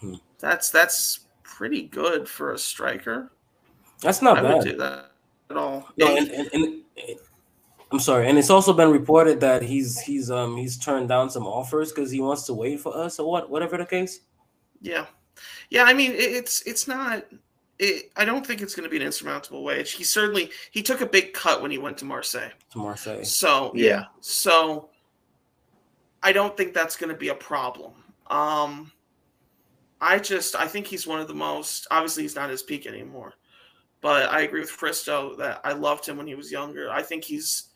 Hmm. that's that's pretty good for a striker. that's not I bad would do that at all. No, And- and, and, I'm sorry, and it's also been reported that he's he's um he's turned down some offers because he wants to wait for us or what, whatever the case. Yeah, yeah. I mean, it, it's it's not. It, I don't think it's going to be an insurmountable wage. He certainly he took a big cut when he went to Marseille. To Marseille. So Yeah. yeah, so I don't think that's going to be a problem. Um, I just I think he's one of the most. Obviously, he's not his peak anymore, but I agree with Risto that I loved him when he was younger. I think he's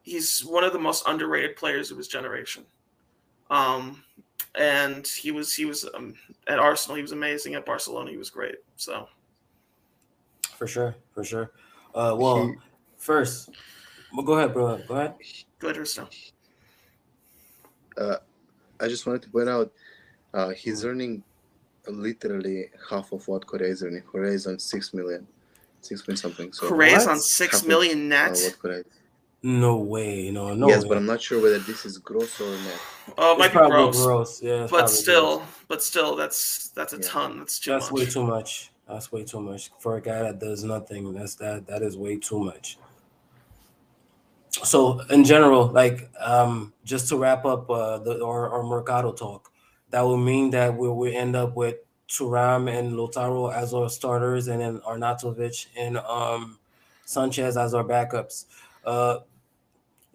he's one of the most underrated players of his generation. Um, and he was he was um, at Arsenal. He was amazing. At Barcelona, he was great. So For sure, for sure. Uh, well, He- first, well, go ahead, bro. Go ahead. go ahead, Risto. I just wanted to point out uh, he's earning literally half of what Correa is earning. Correa is on six million, six point something. So Correa's what? on six million Half of- uh, net. what Correa? No way, no, no. yes, way. but I'm not sure whether this is gross or net. Oh, it It's might be gross. gross. Yeah, but still, gross. but still, that's that's a Yeah. ton. That's too that's way too much. That's way too much for a guy that does nothing. That's that. That is way too much. So in general, like um, just to wrap up uh, the our, our Mercado talk, that will mean that we we end up with Thuram and Lautaro as our starters, and then Arnautovic and um, Sanchez as our backups. Uh,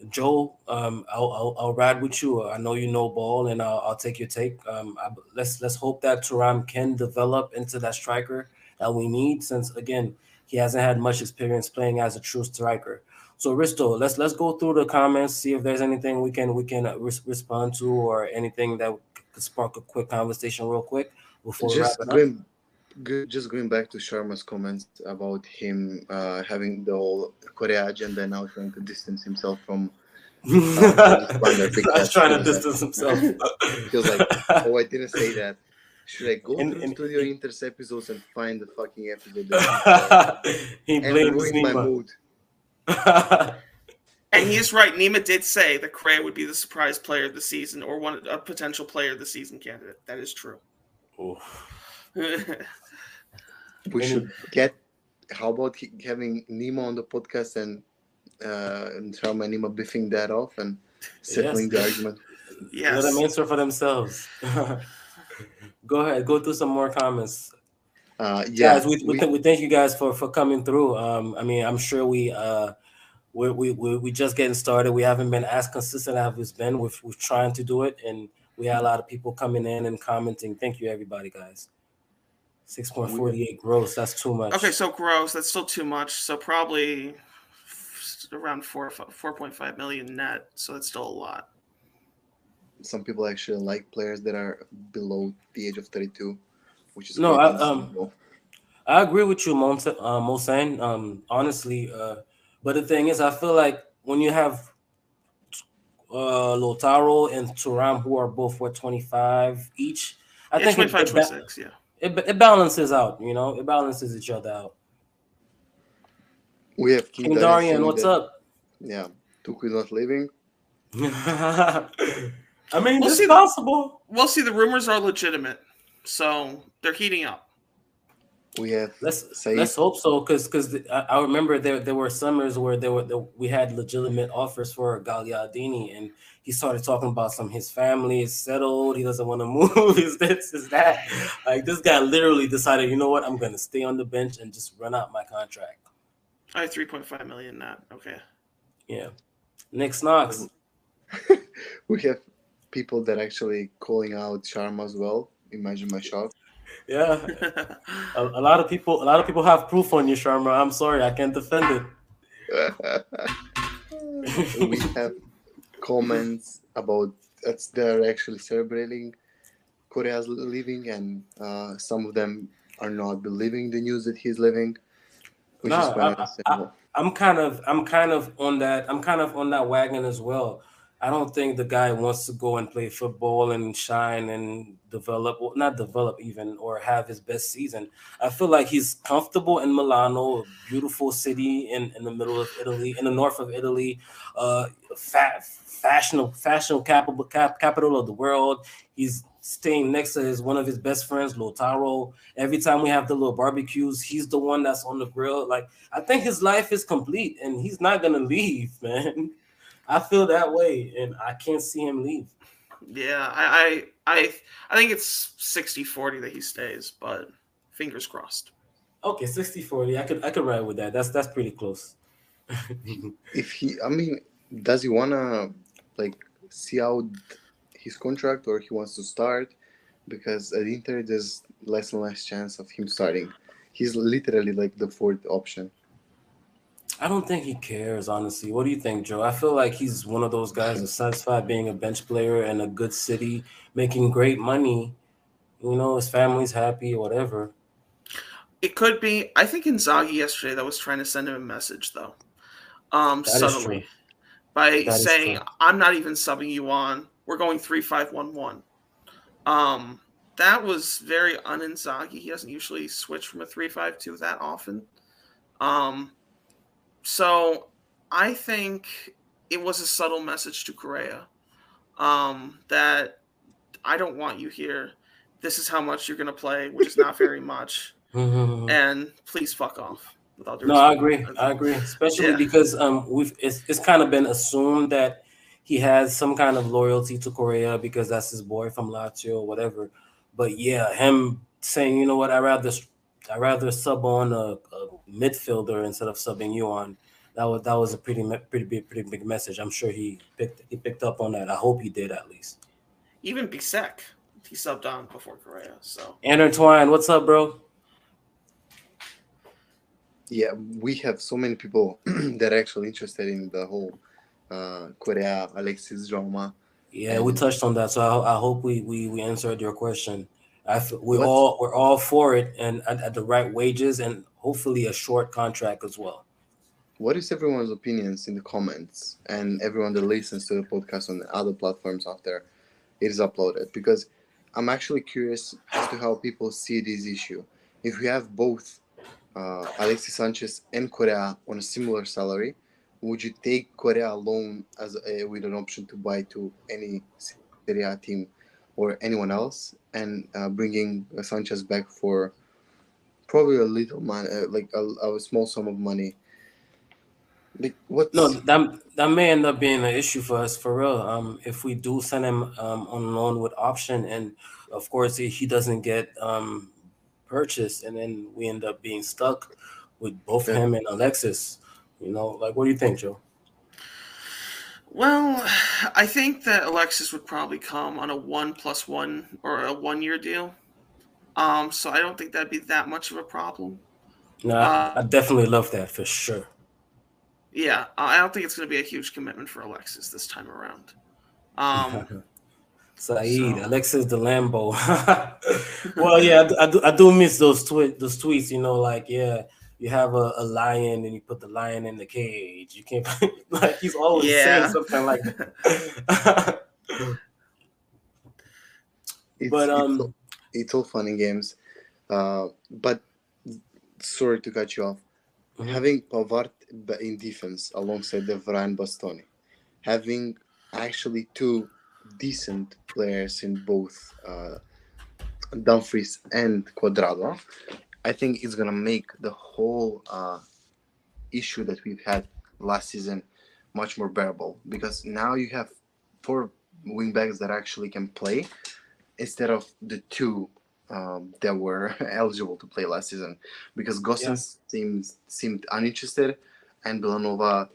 Joe, um, I'll, I'll I'll ride with you. I know you know ball, and I'll, I'll take your take. Um, I, let's let's hope that Thuram can develop into that striker that we need, since again he hasn't had much experience playing as a true striker. So Risto, let's let's go through the comments, see if there's anything we can we can uh, res- respond to or anything that could spark a quick conversation real quick before we wrap Just up. going, go- just going back to Sharma's comments about him uh, having the whole Correa agenda and now trying to distance himself from. just find a big He's catch trying to distance himself. feels like, oh, I didn't say that. Should I go And- through and- Studio Inter's episodes and find the fucking episode he blames ruin my Nima. mood? And he is right. Nima did say that Correa would be the surprise player of the season or one a potential player of the season candidate. That is true. Oof. We should get. How about he- having Nima on the podcast and uh, and Sharma and Nima biffing that off and settling the argument? Yes. Let them answer for themselves. Go ahead, go through some more comments. Uh, yeah, guys, we, we, we- th- we thank you guys for for coming through. Um, I mean, I'm sure we uh we we we we just getting started. We haven't been as consistent as we've been. We're, we're trying to do it, and we had a lot of people coming in and commenting. Thank you, everybody, guys. Six point forty eight gross. That's too much. Okay, so gross. That's still too much. So probably around four four point five million net. So that's still a lot. Some people actually like players that are below the age of 32, which is No, I, um. I agree with you, Mons- uh, Mosen. Um, honestly, uh, but the thing is, I feel like when you have uh Lautaro and Thuram, who are both what 25 each, I yeah, think it, 25, it, ba- 26, yeah. it, it balances out. You know, it balances each other out. we have King Darian, what's up? Yeah, Tucu not leaving. I mean, We'll it's see the- possible. Well, see, the rumors are legitimate, so they're heating up. We have Let's Saeed. let's hope so, because because I, I remember there there were summers where there were there, we had legitimate offers for Gagliardini, and he started talking about some his family is settled, he doesn't want to move, is this is that. Like this guy literally decided, you know what, I'm gonna stay on the bench and just run out my contract. I have 3.5 million not Okay. Yeah, Nick Knox. we have people that actually calling out Sharma as well. Imagine my shock. Yeah, a, a lot of people a lot of people have proof on you, Sharma. I'm sorry, I can't defend it. we have comments about that's they're actually celebrating Correa's leaving, and uh, some of them are not believing the news that he's leaving, which Nah, is quite I- understandable. I'm kind of I'm kind of on that I'm kind of on that wagon as well. I don't think the guy wants to go and play football and shine and develop, well, not develop even, or have his best season. I feel like he's comfortable in Milano, a beautiful city in, in the middle of Italy, in the north of Italy, uh, fa- fashionable, fashionable capital, cap, capital of the world. He's staying next to his one of his best friends, Lautaro. Every time we have the little barbecues, he's the one that's on the grill. Like I think his life is complete, and he's not gonna leave, man. I feel that way, and I can't see him leave. Yeah, I, I, I, I think it's 60-40 that he stays, but fingers crossed. Okay, 60-40. I could I could ride with that. That's that's pretty close. If he, I mean, does he wanna like see out his contract or he wants to start? Because at Inter, there's less and less chance of him starting. He's literally like the fourth option. I don't think he cares, honestly. What do you think, Joe? I feel like he's one of those guys that's satisfied being a bench player in a good city, making great money. You know, his family's happy, whatever. It could be. I think Inzaghi yesterday that was trying to send him a message though, um, That subtly by That saying. "I'm not even subbing you on. We're going three five one one." Um, that was very un-Inzaghi. He doesn't usually switch from a three five two that often. Um, so I think it was a subtle message to Correa um, that I don't want you here. This is how much you're going to play, which is not very much Mhm. and please fuck off. No, I agree. I agree, especially Yeah. because um we've it's, it's kind of been assumed that he has some kind of loyalty to Correa because that's his boy from Lazio or whatever. But yeah, him saying, you know what, I rather I rather sub on a, a midfielder instead of subbing you on. That was that was a pretty pretty big pretty big message. I'm sure he picked he picked up on that. I hope he did at least. Even Bisseck, he subbed on before Correa. So Intertwine, what's up, bro? Yeah, we have so many people that are actually interested in the whole uh, Correa Alexis drama. Yeah, we touched on that, so I, I hope we, we we answered your question. I f- we What's- all we're all for it, and at, at the right wages, and hopefully a short contract as well. What is everyone's opinions in the comments and everyone that listens to the podcast on the other platforms after it is uploaded? Because I'm actually curious as to how people see this issue. If we have both uh, Alexis Sanchez and Correa on a similar salary, would you take Correa alone as a, with an option to buy to any Serie A team or anyone else, and uh, bringing Sanchez back for probably a little money, uh, like a, a small sum of money. Like what? No, that that may end up being an issue for us for real. Um, if we do send him um on loan with option, and of course he, he doesn't get um purchased, and then we end up being stuck with both Yeah. him and Alexis. You know, like what do you think, Joe? Well, I think that Alexis would probably come on a one plus one or a one year deal. Um, so I don't think that'd be that much of a problem. No, Uh, I, definitely love that for sure. Yeah, I don't think it's going to be a huge commitment for Alexis this time around. Um, Saeed, so- Alexis the Lambo. well, yeah, I do, I do, I do miss those tweet those tweets. You know, like yeah, you have a, a lion and you put the lion in the cage. You can't like he's always Yeah. saying something like that. It's, But, it's um, all- it's all fun and games. Uh, but sorry to cut you off. Mhm. Having Pavard in defense alongside the Varane Bastoni, having actually two decent players in both uh, Dumfries and Cuadrado, I think it's gonna make the whole uh, issue that we've had last season much more bearable because now you have four wingbacks that actually can play instead of the two um, that were eligible to play last season because Gosens seemed seemed uninterested and Bellanova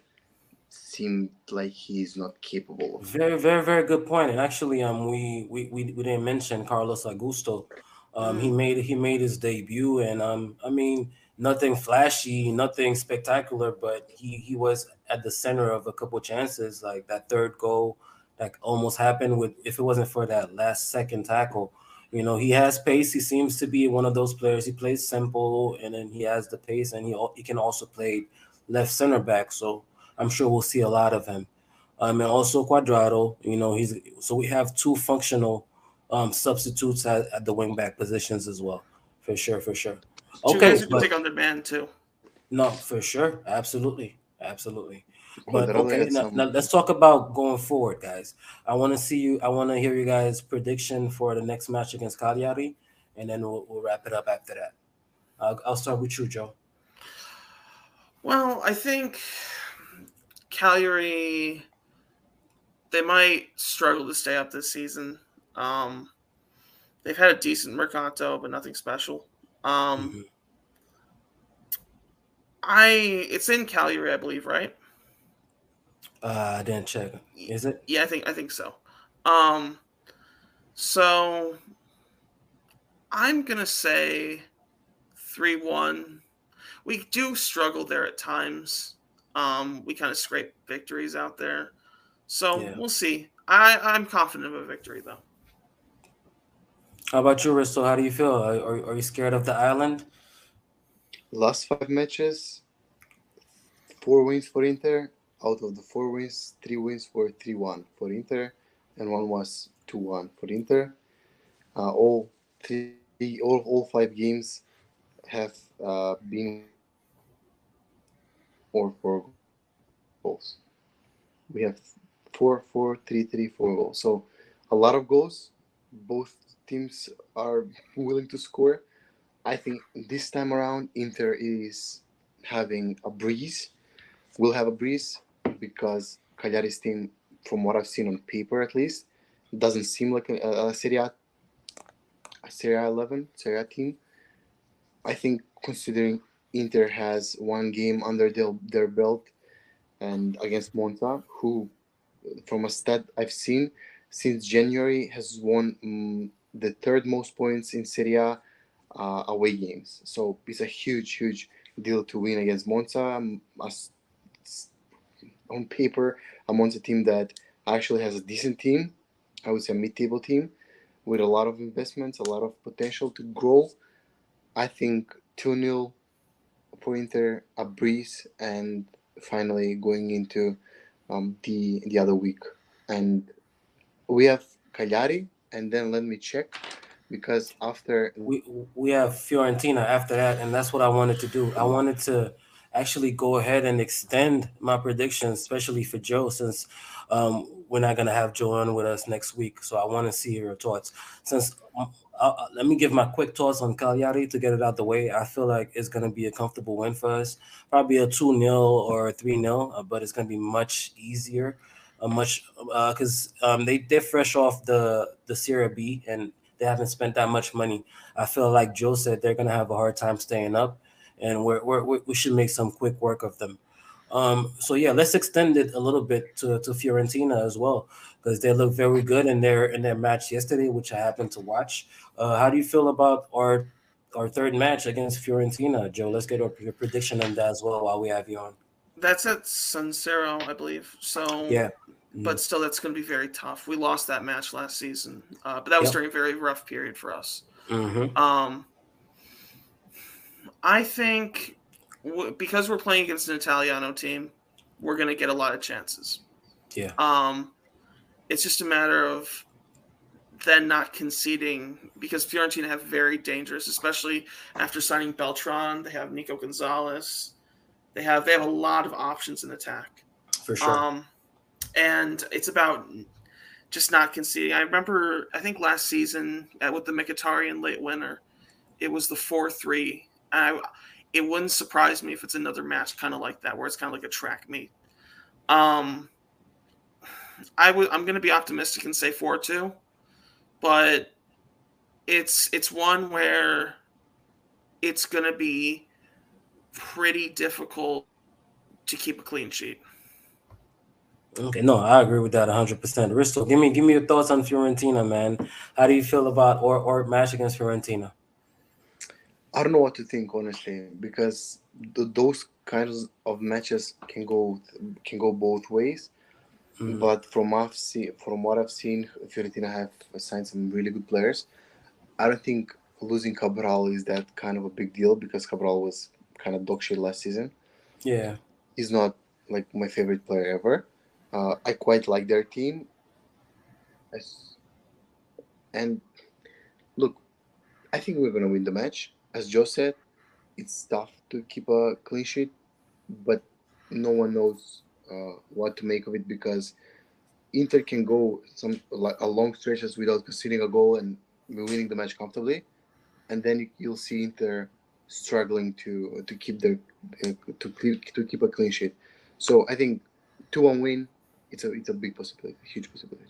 seemed like he's not capable of Very, very, very good point. And actually, um, we we we, we didn't mention Carlos Augusto. Um, he made he made his debut, and um, I mean, nothing flashy, nothing spectacular, but he he was at the center of a couple chances, like that third goal that almost happened with if it wasn't for that last second tackle. You know, he has pace. He seems to be one of those players. He plays simple, and then he has the pace, and he he can also play left center back. So I'm sure we'll see a lot of him. Um, and also Cuadrado, you know, he's so we have two functional um, substitutes at, at the wingback positions as well, for sure, for sure. two Okay, guys who can take on the man too. no, for sure, absolutely, absolutely. But Cuadrado okay, now, now let's talk about going forward, guys. I want to see you. I want to hear you guys' prediction for the next match against Cagliari, and then we'll, we'll wrap it up after that. I'll, I'll start with you, Joe. Well, I think Cagliari they might struggle to stay up this season. Um, they've had a decent mercato, but nothing special. Um, Mhm. I it's in Cagliari, I believe, right? Uh, I didn't check. Is it? Yeah, I think I think so. Um, so I'm gonna say three one. We do struggle there at times. Um, we kind of scrape victories out there, so Yeah. we'll see. I I'm confident of a victory though. How about you, Risto? How do you feel? Are, are, you scared of the island? last five matches, four wins for Inter. Out of the four wins, three wins were 3 1 for Inter, and one was 2 1 for Inter. Uh, all three, all, all five games have uh, been or four goals. We have four, four, three, three, four goals. So a lot of goals. Both teams are willing to score. I think this time around Inter is having a breeze. We'll have a breeze because Cagliari's team, from what I've seen on paper at least, doesn't seem like a, a Serie A, a Serie A 11 Serie A team. I think considering Inter has one game under their, their belt and against Monza, who, from a stat I've seen, since January has won mm, the third most points in Serie A uh, away games. So it's a huge, huge deal to win against Monza. um, As, on paper, a Monza team that actually has a decent team. I would say a mid-table team with a lot of investments, a lot of potential to grow. I think 2 0 for Inter, a breeze, and finally going into um, the the other week. And we have Cagliari, and then let me check because after we we have Fiorentina after that, and that's what I wanted to do. I wanted to actually go ahead and extend my predictions, especially for Joe, since um, we're not gonna have Joe on with us next week. So I want to see your thoughts. Since uh, let me give my quick thoughts on Cagliari to get it out the way. I feel like it's gonna be a comfortable win for us, probably a two 0 or three 0 uh, but it's gonna be much easier. Uh, much because uh, um, they they're fresh off the the Serie B and they haven't spent that much money. I feel like Joe said they're gonna have a hard time staying up, and we're, we're we should make some quick work of them. Um, so yeah, let's extend it a little bit to, to Fiorentina as well because they look very good in their in their match yesterday, which I happened to watch. Uh, how do you feel about our our third match against Fiorentina, Joe? Let's get your prediction on that as well while we have you on. That's at San Siro, I believe. So yeah, but still, that's going to be very tough. We lost that match last season, uh, but that was yep. during a very rough period for us. Mm-hmm. Um, I think w- because we're playing against an Italiano team, we're going to get a lot of chances. Yeah. Um, it's just a matter of then not conceding because Fiorentina have very dangerous, especially after signing Beltran. They have Nico Gonzalez. They have they have a lot of options in attack. For sure. Um, and it's about just not conceding. I remember, I think last season uh, with the Mkhitaryan late winner, it was the four three. I, it wouldn't surprise me if it's another match kind of like that, where it's kind of like a track meet. Um, I would. I'm going to be optimistic and say four two, but it's it's one where it's going to be pretty difficult to keep a clean sheet. Okay, no, I agree with that 100%. Risto, give me give me your thoughts on Fiorentina, man. How do you feel about or or match against Fiorentina? I don't know what to think honestly because the, those kinds of matches can go can go both ways. Mm. But from I've seen, from what I've seen, Fiorentina have signed some really good players. I don't think losing Cabral is that kind of a big deal because Cabral was kind of dog shit last season. Yeah, he's not like my favorite player ever. Uh, I quite like their team. And look, I think we're gonna win the match. As Joe said, it's tough to keep a clean sheet, but no one knows uh, what to make of it because Inter can go some like a long stretches without conceding a goal and winning the match comfortably, and then you'll see Inter struggling to to keep their uh, to keep to keep a clean sheet. So I think two one win it's a it's a big possibility, a huge possibility.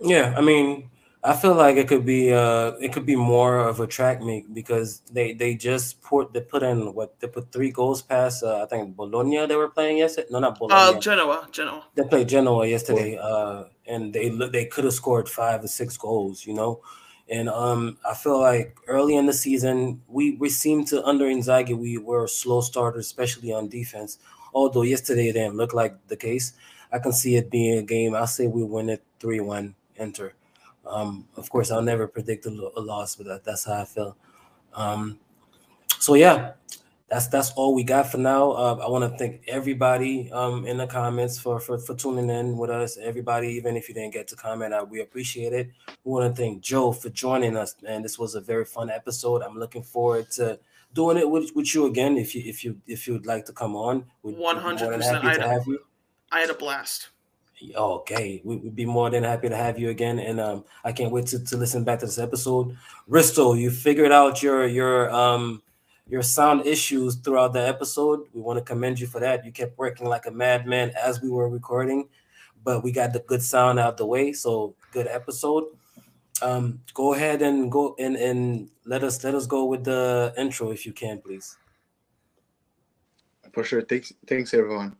Yeah, I mean, I feel like it could be uh it could be more of a track meet because they they just put they put in what they put three goals past uh, I think Bologna they were playing yesterday. No, not Bologna. Uh, Genoa, Genoa. They played Genoa yesterday, uh, and they they could have scored five or six goals, you know. And um, I feel like early in the season, we we seemed to under Inzaghi we were slow starters, especially on defense although yesterday it didn't look like the case. I can see it being a game. I'll say we win it 3 1 Inter. Um, of course, I'll never predict a, a loss, but that, that's how I feel. Um, so, yeah, that's that's all we got for now. Uh, I want to thank everybody um, in the comments for, for for tuning in with us. Everybody, even if you didn't get to comment, I, we appreciate it. We want to thank Joe for joining us, man. This was a very fun episode. I'm looking forward to doing it with, with you again if you if you if you'd like to come on. One hundred percent. I. I had a blast. Okay, we would be more than happy to have you again, and um, I can't wait to, to listen back to this episode. Risto, you figured out your your um your sound issues throughout the episode. We want to commend you for that. You kept working like a madman as we were recording, but we got the good sound out the way. So good episode um, go ahead and go and and let us let us go with the intro if you can, please. For sure. Thanks, thanks everyone.